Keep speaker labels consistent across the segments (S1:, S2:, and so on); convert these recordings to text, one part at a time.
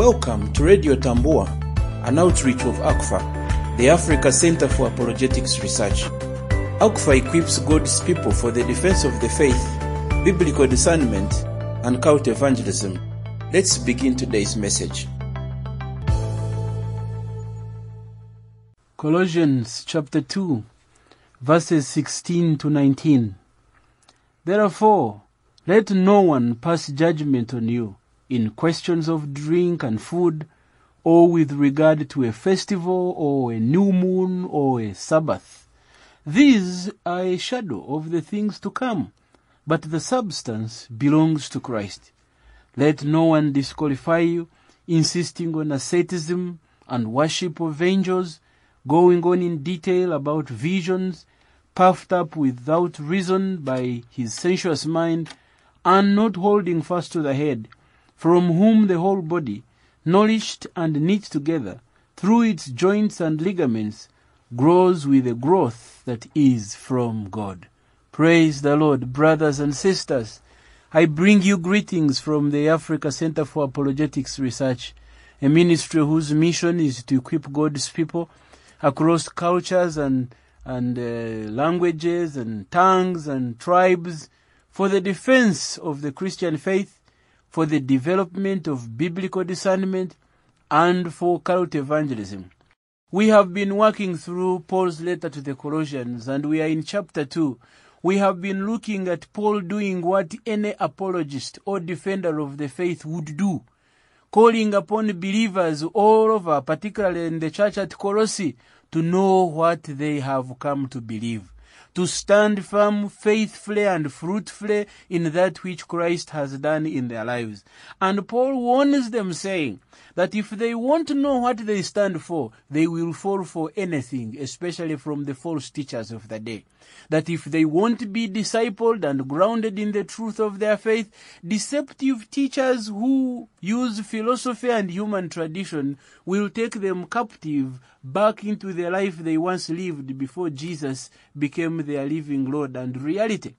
S1: Welcome to Radio Tambua, an outreach of ACFAR, the Africa Center for Apologetics Research. ACFAR equips God's people for the defense of the faith, biblical discernment, and cult evangelism. Let's begin today's message.
S2: Colossians chapter 2, verses 16 to 19. Therefore, let no one pass judgment on you in questions of drink and food, or with regard to a festival, or a new moon, or a Sabbath. These are a shadow of the things to come, but the substance belongs to Christ. Let no one disqualify you, insisting on asceticism and worship of angels, going on in detail about visions, puffed up without reason by his sensuous mind, and not holding fast to the head, from whom the whole body, nourished and knit together through its joints and ligaments, grows with a growth that is from God. Praise the Lord, brothers and sisters. I bring you greetings from the Africa Center for Apologetics Research, a ministry whose mission is to equip God's people across cultures and and uh, languages and tongues and tribes for the defense of the Christian faith, for the development of biblical discernment, and for cult evangelism. We have been working through Paul's letter to the Colossians and we are in chapter 2. We have been looking at Paul doing what any apologist or defender of the faith would do calling upon believers all over, particularly in the church at Colossae, to know what they have come to believe, to stand firm faithfully and fruitfully in that which Christ has done in their lives. And Paul warns them saying that if they won't know what they stand for, they will fall for anything, especially from the false teachers of the day. That if they won't be discipled and grounded in the truth of their faith, deceptive teachers who use philosophy and human tradition will take them captive back into the life they once lived before Jesus became their living Lord and reality.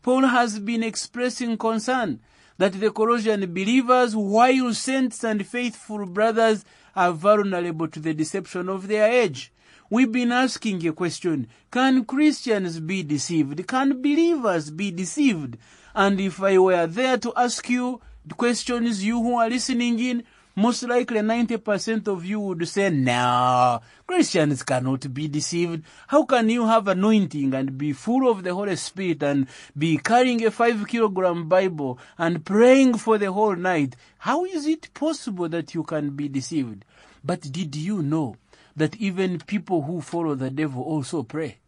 S2: Paul has been expressing concern that the Colossian believers, while saints and faithful brothers, are vulnerable to the deception of their age. We've been asking a question. Can Christians be deceived? Can believers be deceived? And if I were there to ask you the questions, you who are listening in, most likely 90% of you would say, no, Christians cannot be deceived. How can you have anointing and be full of the Holy Spirit and be carrying a five kilogram Bible and praying for the whole night? How is it possible that you can be deceived? But did you know that even people who follow the devil also pray?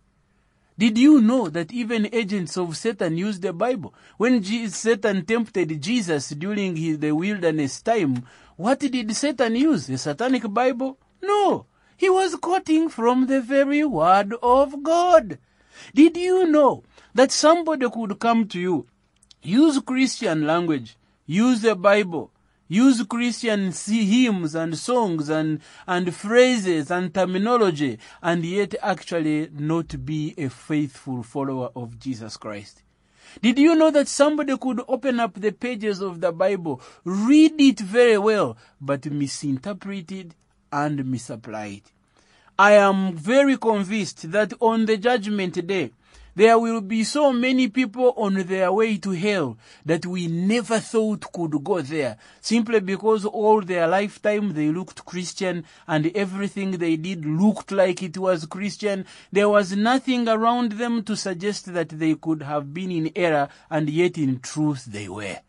S2: Did you know that even agents of Satan use the Bible? When Jesus, Satan tempted Jesus during his, the wilderness time, what did Satan use? A satanic Bible? No. He was quoting from the very word of God. Did you know that somebody could come to you, use Christian language, use the Bible, use Christian hymns and songs and, and phrases and terminology and yet actually not be a faithful follower of Jesus Christ. Did you know that somebody could open up the pages of the Bible, read it very well, but misinterpret it and misapply it? I am very convinced that on the judgment day, there will be so many people on their way to hell that we never thought could go there simply because all their lifetime they looked Christian and everything they did looked like it was Christian. There was nothing around them to suggest that they could have been in error and yet in truth they were.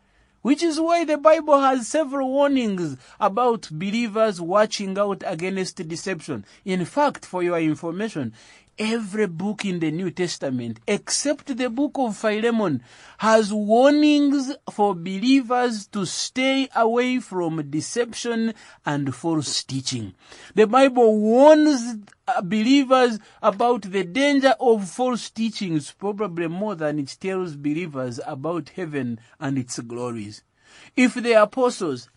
S2: Which is why the Bible has several warnings about believers watching out against deception. In fact, for your information, every book in the New Testament, except the book of Philemon, has warnings for believers to stay away from deception and false teaching. The Bible warns uh, believers about the danger of false teachings, probably more than it tells believers about heaven and its glories. If the apostles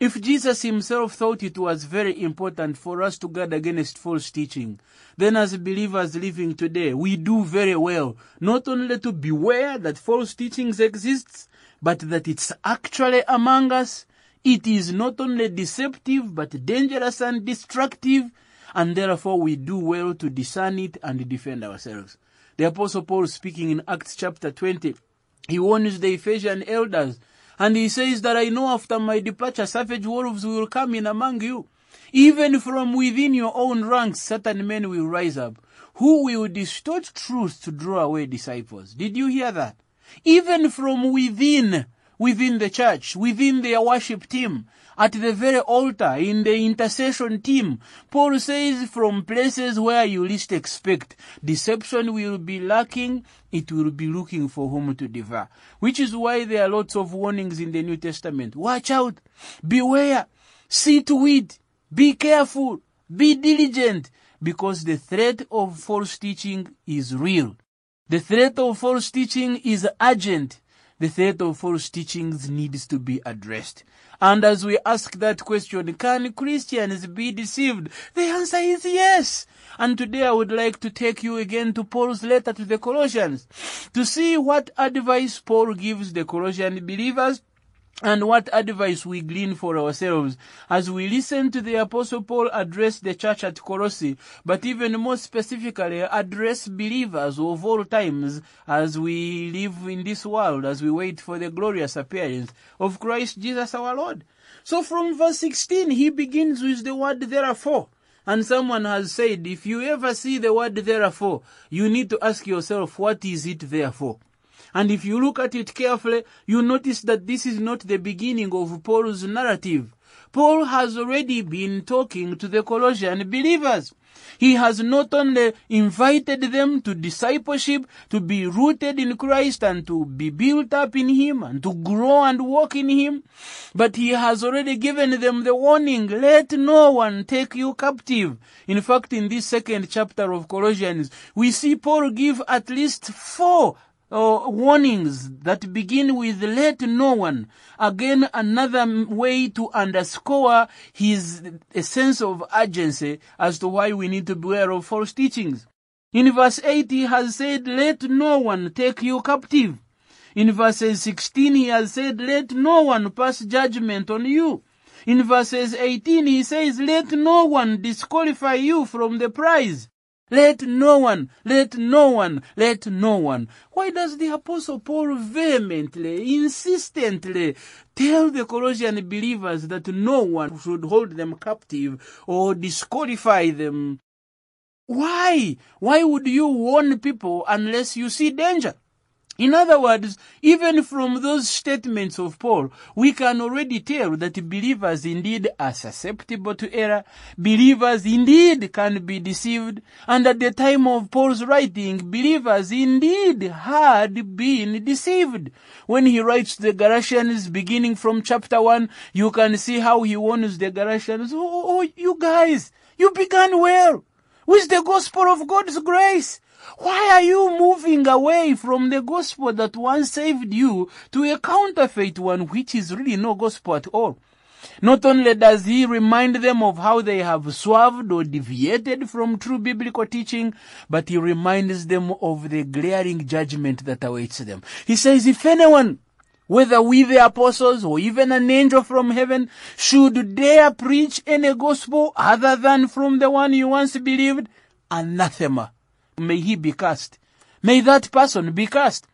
S2: if Jesus himself thought it was very important for us to guard against false teaching, then as believers living today, we do very well not only to beware that false teachings exist, but that it's actually among us It is not only deceptive, but dangerous and destructive, and therefore we do well to discern it and defend ourselves. The Apostle Paul speaking in Acts chapter 20, he warns the Ephesian elders, and he says that I know after my departure savage wolves will come in among you. Even from within your own ranks, certain men will rise up, who will distort truth to draw away disciples. Did you hear that? Even from within, within the church, within their worship team, at the very altar, in the intercession team. Paul says from places where you least expect, deception will be lacking, it will be looking for whom to devour. Which is why there are lots of warnings in the New Testament. Watch out, beware, see to it, be careful, be diligent, because the threat of false teaching is real. The threat of false teaching is urgent. The threat of false teachings needs to be addressed. And as we ask that question, can Christians be deceived? The answer is yes. And today I would like to take you again to Paul's letter to the Colossians to see what advice Paul gives the Colossian believers and what advice we glean for ourselves as we listen to the apostle paul address the church at colossae but even more specifically address believers of all times as we live in this world as we wait for the glorious appearance of christ jesus our lord. So from verse 16 he begins with the word therefore. And someone has said if you ever see the word therefore you need to ask yourself what is it there for and if you look at it carefully, you notice that this is not the beginning of Paul's narrative. Paul has already been talking to the Colossian believers. He has not only invited them to discipleship, to be rooted in Christ and to be built up in Him and to grow and walk in Him, but He has already given them the warning, let no one take you captive. In fact, in this second chapter of Colossians, we see Paul give at least four uh, warnings that begin with let no one. Again, another way to underscore his sense of urgency as to why we need to beware of false teachings. In verse 8, he has said, let no one take you captive. In verses 16, he has said, let no one pass judgment on you. In verses 18, he says, let no one disqualify you from the prize. Let no one, let no one, let no one. Why does the apostle Paul vehemently, insistently tell the Colossian believers that no one should hold them captive or disqualify them? Why? Why would you warn people unless you see danger? In other words, even from those statements of Paul, we can already tell that believers indeed are susceptible to error. Believers indeed can be deceived. And at the time of Paul's writing, believers indeed had been deceived. When he writes the Galatians, beginning from chapter 1, you can see how he warns the Galatians, oh, oh, oh you guys, you began well with the gospel of God's grace. Why are you moving away from the gospel that once saved you to a counterfeit one which is really no gospel at all? Not only does he remind them of how they have swerved or deviated from true biblical teaching, but he reminds them of the glaring judgment that awaits them. He says, if anyone whether we the apostles or even an angel from heaven should dare preach any gospel other than from the one you once believed, anathema. May he be cast. May that person be cast.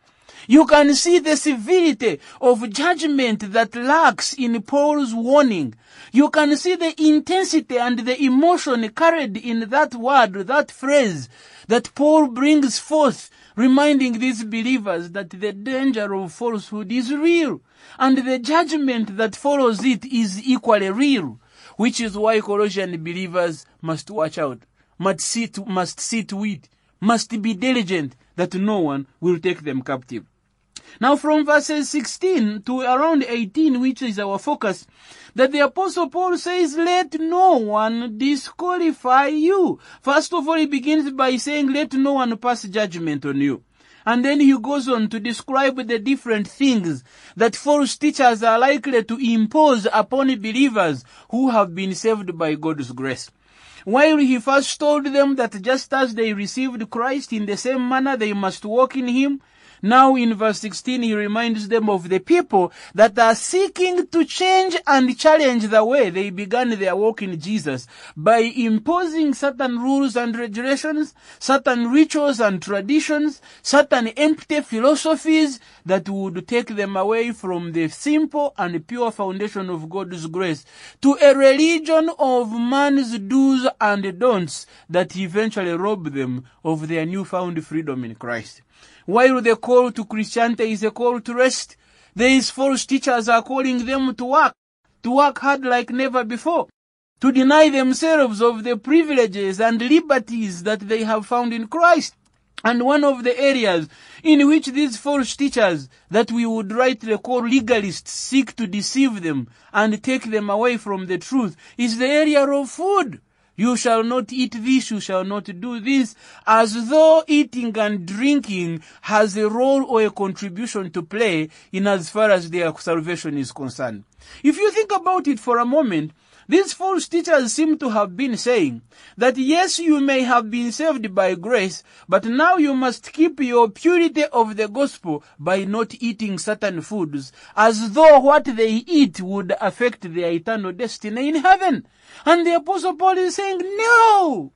S2: You can see the severity of judgment that lacks in Paul's warning. You can see the intensity and the emotion carried in that word, that phrase that Paul brings forth, reminding these believers that the danger of falsehood is real and the judgment that follows it is equally real, which is why Colossian believers must watch out, must see to, must see to it, must be diligent that no one will take them captive. Now from verses 16 to around 18, which is our focus, that the apostle Paul says, let no one disqualify you. First of all, he begins by saying, let no one pass judgment on you. And then he goes on to describe the different things that false teachers are likely to impose upon believers who have been saved by God's grace. While he first told them that just as they received Christ in the same manner they must walk in him, Now in verse 16, he reminds them of the people that are seeking to change and challenge the way they began their walk in Jesus by imposing certain rules and regulations, certain rituals and traditions, certain empty philosophies that would take them away from the simple and pure foundation of God's grace to a religion of man's do's and don'ts that eventually rob them of their newfound freedom in Christ. While the call to Christianity is a call to rest, these false teachers are calling them to work, to work hard like never before, to deny themselves of the privileges and liberties that they have found in Christ. And one of the areas in which these false teachers that we would rightly call legalists seek to deceive them and take them away from the truth is the area of food. You shall not eat this, you shall not do this, as though eating and drinking has a role or a contribution to play in as far as their salvation is concerned. If you think about it for a moment, these false teachers seem to have been saying that yes, you may have been saved by grace, but now you must keep your purity of the gospel by not eating certain foods, as though what they eat would affect their eternal destiny in heaven. And the apostle Paul is saying, no!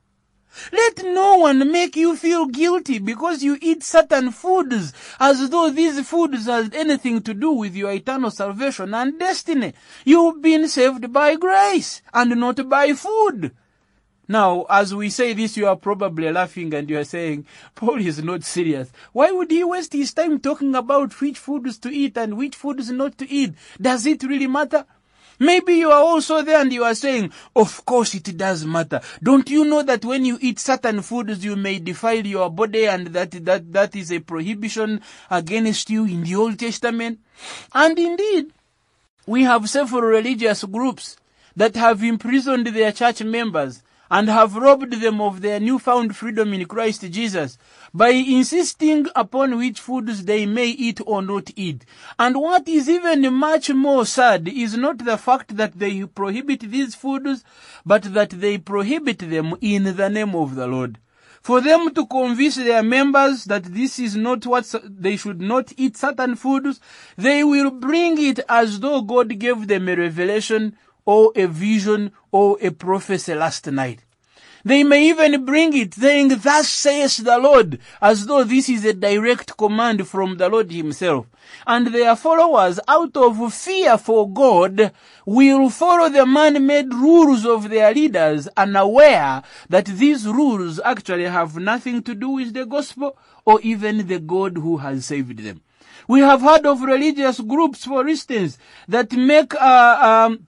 S2: Let no one make you feel guilty because you eat certain foods as though these foods has anything to do with your eternal salvation and destiny. You've been saved by grace and not by food. Now, as we say this, you are probably laughing and you are saying, Paul is not serious. Why would he waste his time talking about which foods to eat and which foods not to eat? Does it really matter? Maybe you are also there and you are saying, of course it does matter. Don't you know that when you eat certain foods you may defile your body and that, that, that is a prohibition against you in the Old Testament? And indeed, we have several religious groups that have imprisoned their church members and have robbed them of their newfound freedom in Christ Jesus by insisting upon which foods they may eat or not eat. And what is even much more sad is not the fact that they prohibit these foods, but that they prohibit them in the name of the Lord. For them to convince their members that this is not what they should not eat certain foods, they will bring it as though God gave them a revelation or a vision or a prophecy last night. They may even bring it saying, thus says the Lord, as though this is a direct command from the Lord himself. And their followers, out of fear for God, will follow the man-made rules of their leaders, unaware that these rules actually have nothing to do with the gospel or even the God who has saved them. We have heard of religious groups, for instance, that make uh, um,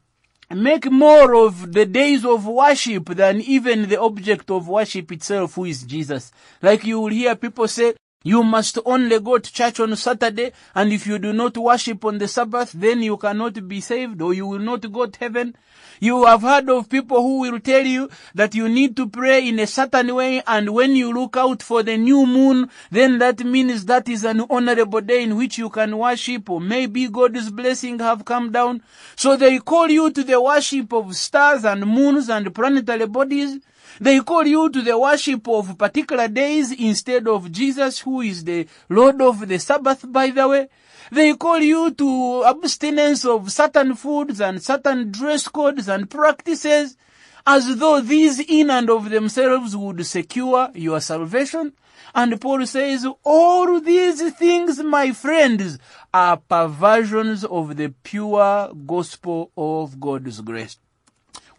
S2: make more of the days of worship than even the object of worship itself, who is Jesus. Like you will hear people say, you must only go to church on Saturday, and if you do not worship on the Sabbath, then you cannot be saved, or you will not go to heaven. You have heard of people who will tell you that you need to pray in a certain way, and when you look out for the new moon, then that means that is an honorable day in which you can worship, or maybe God's blessing have come down. So they call you to the worship of stars and moons and planetary bodies. They call you to the worship of particular days instead of Jesus, who is the Lord of the Sabbath, by the way. They call you to abstinence of certain foods and certain dress codes and practices as though these in and of themselves would secure your salvation. And Paul says, all these things, my friends, are perversions of the pure gospel of God's grace.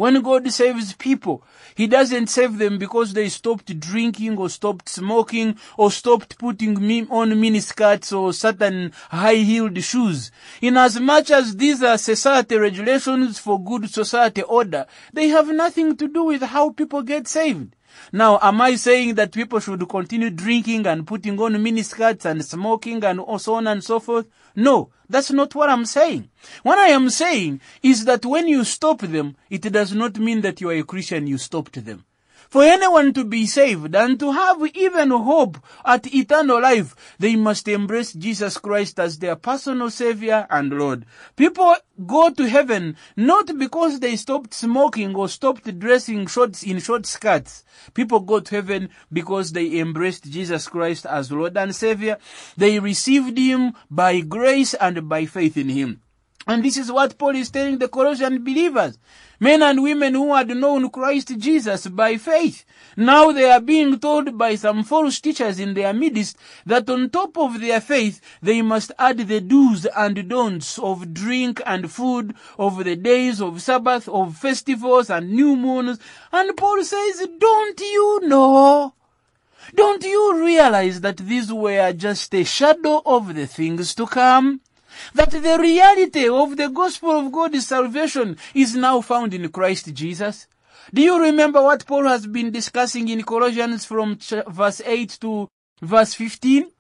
S2: When God saves people, He doesn't save them because they stopped drinking or stopped smoking or stopped putting on miniskirts or certain high-heeled shoes. In as much as these are society regulations for good society order, they have nothing to do with how people get saved. Now, am I saying that people should continue drinking and putting on miniskirts and smoking and so on and so forth? No, that's not what I'm saying. What I am saying is that when you stop them, it does not mean that you are a Christian, you stopped them. For anyone to be saved and to have even hope at eternal life, they must embrace Jesus Christ as their personal Savior and Lord. People go to heaven not because they stopped smoking or stopped dressing shorts in short skirts. People go to heaven because they embraced Jesus Christ as Lord and Savior. They received Him by grace and by faith in Him. And this is what Paul is telling the Colossian believers. Men and women who had known Christ Jesus by faith. Now they are being told by some false teachers in their midst that on top of their faith, they must add the do's and don'ts of drink and food, of the days of Sabbath, of festivals and new moons. And Paul says, don't you know? Don't you realize that these were just a shadow of the things to come? That the reality of the gospel of God's salvation is now found in Christ Jesus. Do you remember what Paul has been discussing in Colossians from verse 8 to verse 15?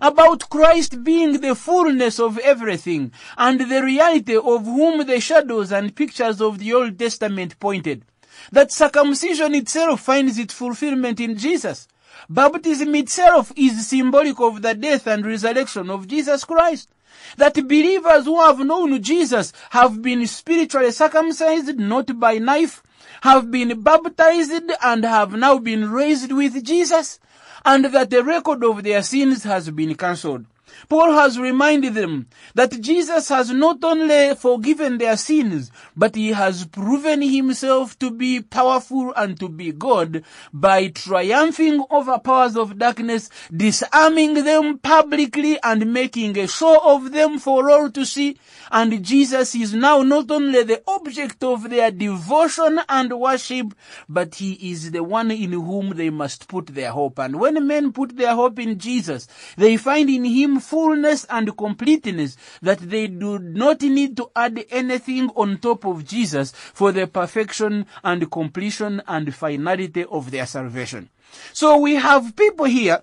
S2: About Christ being the fullness of everything and the reality of whom the shadows and pictures of the Old Testament pointed. That circumcision itself finds its fulfillment in Jesus. Baptism itself is symbolic of the death and resurrection of Jesus Christ that believers who have known Jesus have been spiritually circumcised not by knife, have been baptized and have now been raised with Jesus, and that the record of their sins has been cancelled. Paul has reminded them that Jesus has not only forgiven their sins, but he has proven himself to be powerful and to be God by triumphing over powers of darkness, disarming them publicly and making a show of them for all to see. And Jesus is now not only the object of their devotion and worship, but he is the one in whom they must put their hope. And when men put their hope in Jesus, they find in him fullness and completeness that they do not need to add anything on top of Jesus for the perfection and completion and finality of their salvation. So we have people here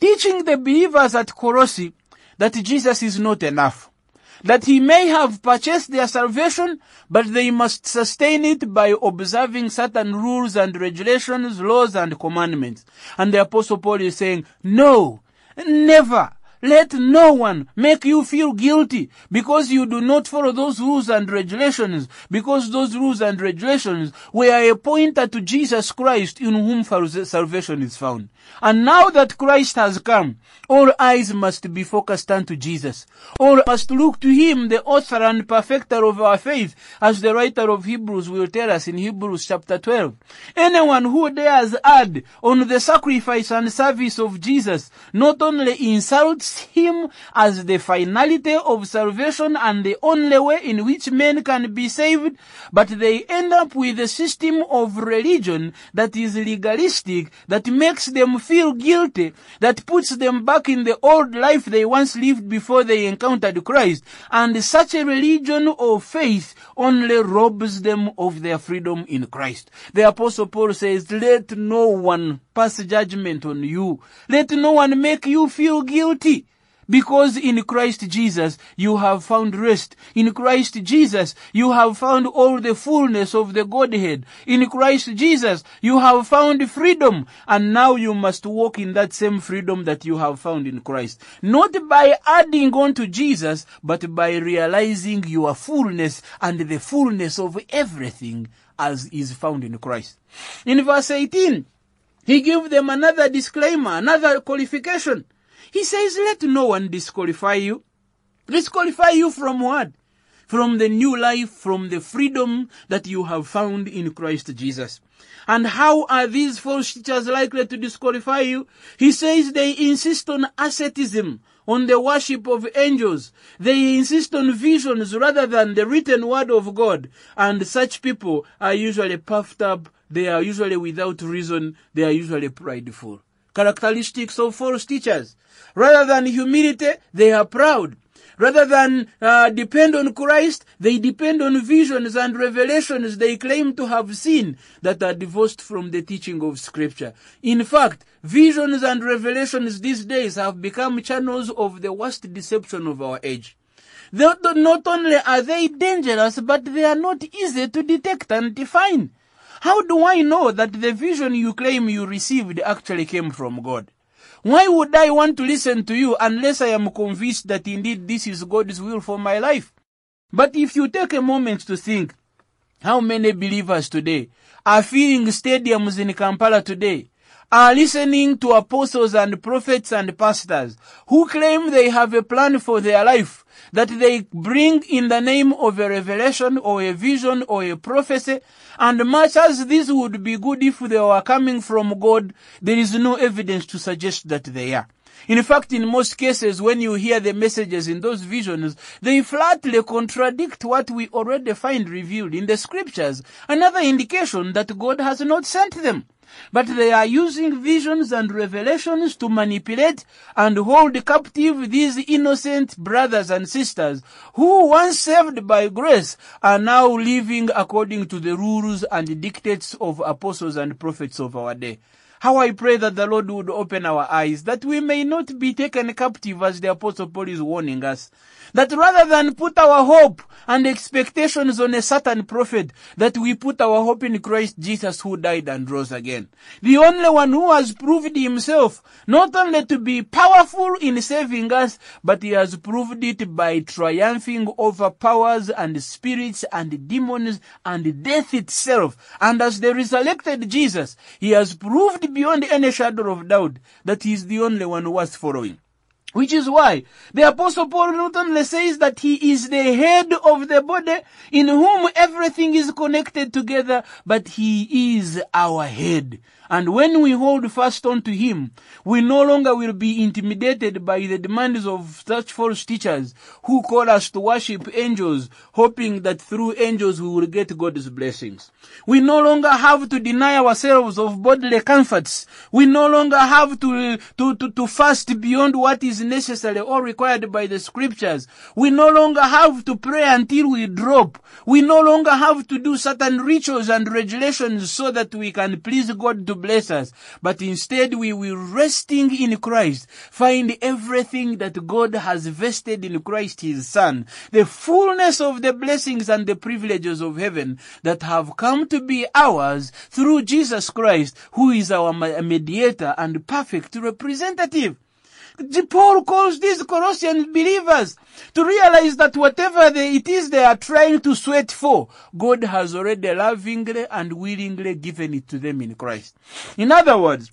S2: teaching the believers at Colossae that Jesus is not enough. That he may have purchased their salvation, but they must sustain it by observing certain rules and regulations, laws and commandments. And the apostle Paul is saying, no, never. Let no one make you feel guilty because you do not follow those rules and regulations, because those rules and regulations were a pointer to Jesus Christ in whom salvation is found. And now that Christ has come, all eyes must be focused unto Jesus. All must look to Him, the author and perfecter of our faith, as the writer of Hebrews will tell us in Hebrews chapter 12. Anyone who dares add on the sacrifice and service of Jesus not only insults him as the finality of salvation and the only way in which men can be saved, but they end up with a system of religion that is legalistic, that makes them feel guilty, that puts them back in the old life they once lived before they encountered Christ. And such a religion of faith only robs them of their freedom in Christ. The apostle Paul says, let no one pass judgment on you. Let no one make you feel guilty. Because in Christ Jesus you have found rest. In Christ Jesus you have found all the fullness of the Godhead. In Christ Jesus you have found freedom. And now you must walk in that same freedom that you have found in Christ. Not by adding on to Jesus, but by realizing your fullness and the fullness of everything as is found in Christ. In verse 18, he gives them another disclaimer, another qualification. He says, let no one disqualify you. Disqualify you from what? From the new life, from the freedom that you have found in Christ Jesus. And how are these false teachers likely to disqualify you? He says they insist on asceticism, on the worship of angels. They insist on visions rather than the written word of God. And such people are usually puffed up. They are usually without reason. They are usually prideful. Characteristics of false teachers. Rather than humility, they are proud. Rather than uh, depend on Christ, they depend on visions and revelations they claim to have seen that are divorced from the teaching of Scripture. In fact, visions and revelations these days have become channels of the worst deception of our age. Not only are they dangerous, but they are not easy to detect and define. How do I know that the vision you claim you received actually came from God? Why would I want to listen to you unless I am convinced that indeed this is God's will for my life? But if you take a moment to think, how many believers today are filling stadiums in Kampala today, are listening to apostles and prophets and pastors who claim they have a plan for their life that they bring in the name of a revelation or a vision or a prophecy. And much as this would be good if they were coming from God, there is no evidence to suggest that they are. In fact, in most cases, when you hear the messages in those visions, they flatly contradict what we already find revealed in the scriptures. Another indication that God has not sent them. But they are using visions and revelations to manipulate and hold captive these innocent brothers and sisters who once saved by grace are now living according to the rules and dictates of apostles and prophets of our day. How I pray that the Lord would open our eyes, that we may not be taken captive as the Apostle Paul is warning us. That rather than put our hope and expectations on a certain prophet, that we put our hope in Christ Jesus who died and rose again. The only one who has proved himself not only to be powerful in saving us, but he has proved it by triumphing over powers and spirits and demons and death itself. And as the resurrected Jesus, he has proved beyond any shadow of doubt that he is the only one worth following. Which is why the apostle Paul not only says that he is the head of the body in whom everything is connected together, but he is our head. And when we hold fast on to him, we no longer will be intimidated by the demands of such false teachers who call us to worship angels, hoping that through angels we will get God's blessings. We no longer have to deny ourselves of bodily comforts. We no longer have to, to, to, to fast beyond what is necessary or required by the scriptures. We no longer have to pray until we drop. We no longer have to do certain rituals and regulations so that we can please God to bless us. But instead we will resting in Christ find everything that God has vested in Christ his son. The fullness of the blessings and the privileges of heaven that have come to be ours through Jesus Christ who is our mediator and perfect representative. Paul calls these Colossian believers to realize that whatever they, it is they are trying to sweat for, God has already lovingly and willingly given it to them in Christ. In other words,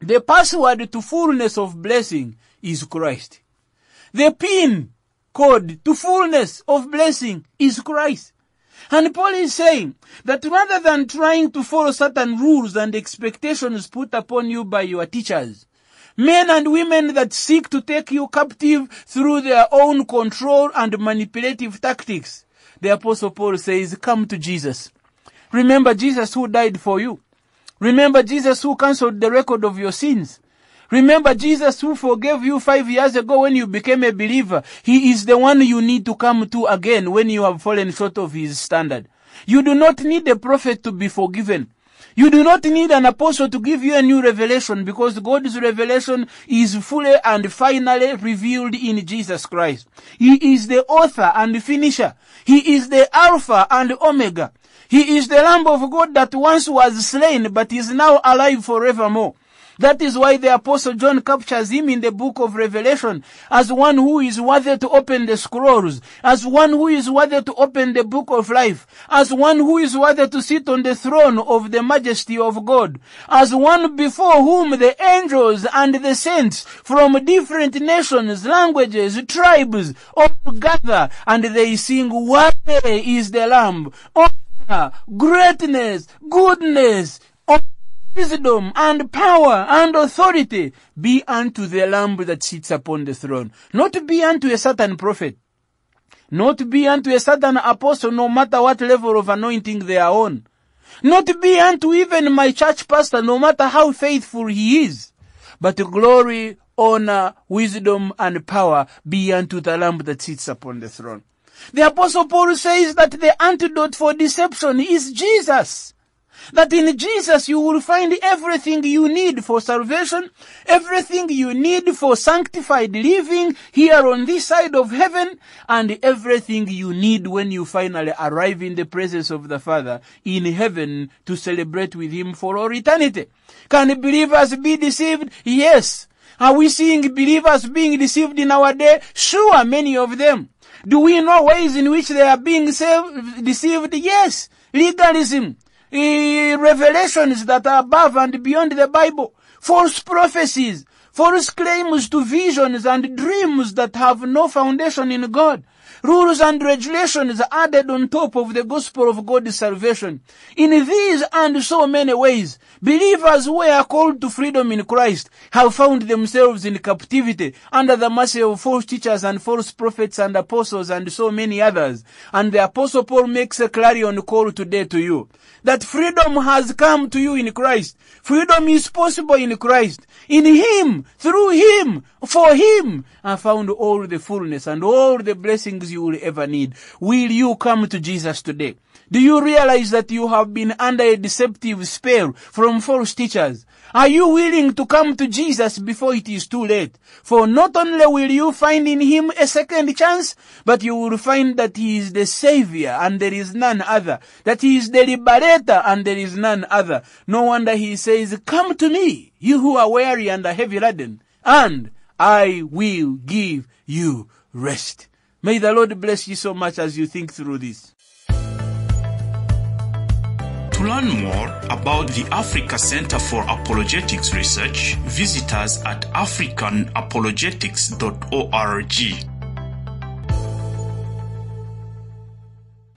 S2: the password to fullness of blessing is Christ. The pin code to fullness of blessing is Christ. And Paul is saying that rather than trying to follow certain rules and expectations put upon you by your teachers, men and women that seek to take you captive through their own control and manipulative tactics. The apostle Paul says, come to Jesus. Remember Jesus who died for you. Remember Jesus who cancelled the record of your sins. Remember Jesus who forgave you five years ago when you became a believer. He is the one you need to come to again when you have fallen short of his standard. You do not need a prophet to be forgiven. You do not need an apostle to give you a new revelation because God's revelation is fully and finally revealed in Jesus Christ. He is the author and finisher. He is the Alpha and Omega. He is the Lamb of God that once was slain but is now alive forevermore. That is why the apostle John captures him in the book of Revelation as one who is worthy to open the scrolls, as one who is worthy to open the book of life, as one who is worthy to sit on the throne of the majesty of God, as one before whom the angels and the saints from different nations, languages, tribes all gather and they sing, Worthy is the Lamb. Honor, greatness, goodness, wisdom and power and authority be unto the lamb that sits upon the throne. Not be unto a certain prophet. Not be unto a certain apostle no matter what level of anointing they are on. Not be unto even my church pastor no matter how faithful he is. But glory, honor, wisdom and power be unto the lamb that sits upon the throne. The apostle Paul says that the antidote for deception is Jesus. That in Jesus you will find everything you need for salvation, everything you need for sanctified living here on this side of heaven, and everything you need when you finally arrive in the presence of the Father in heaven to celebrate with Him for all eternity. Can believers be deceived? Yes. Are we seeing believers being deceived in our day? Sure, many of them. Do we know ways in which they are being saved, deceived? Yes. Legalism, revelations that are above and beyond the Bible, false prophecies, false claims to visions and dreams that have no foundation in God. Rules and regulations added on top of the gospel of God's salvation. In these and so many ways, believers who are called to freedom in Christ have found themselves in captivity under the mercy of false teachers and false prophets and apostles and so many others. And the apostle Paul makes a clarion call today to you that freedom has come to you in Christ. Freedom is possible in Christ. In Him, through Him, for Him, I found all the fullness and all the blessings you will ever need. Will you come to Jesus today? Do you realize that you have been under a deceptive spell from false teachers? Are you willing to come to Jesus before it is too late? For not only will you find in Him a second chance, but you will find that He is the Savior and there is none other. That He is the Liberator and there is none other. No wonder He says, Come to me, you who are weary and are heavy laden, and I will give you rest. May the Lord bless you so much as you think through this.
S3: To learn more about the Africa Center for Apologetics Research, visit us at africanapologetics.org.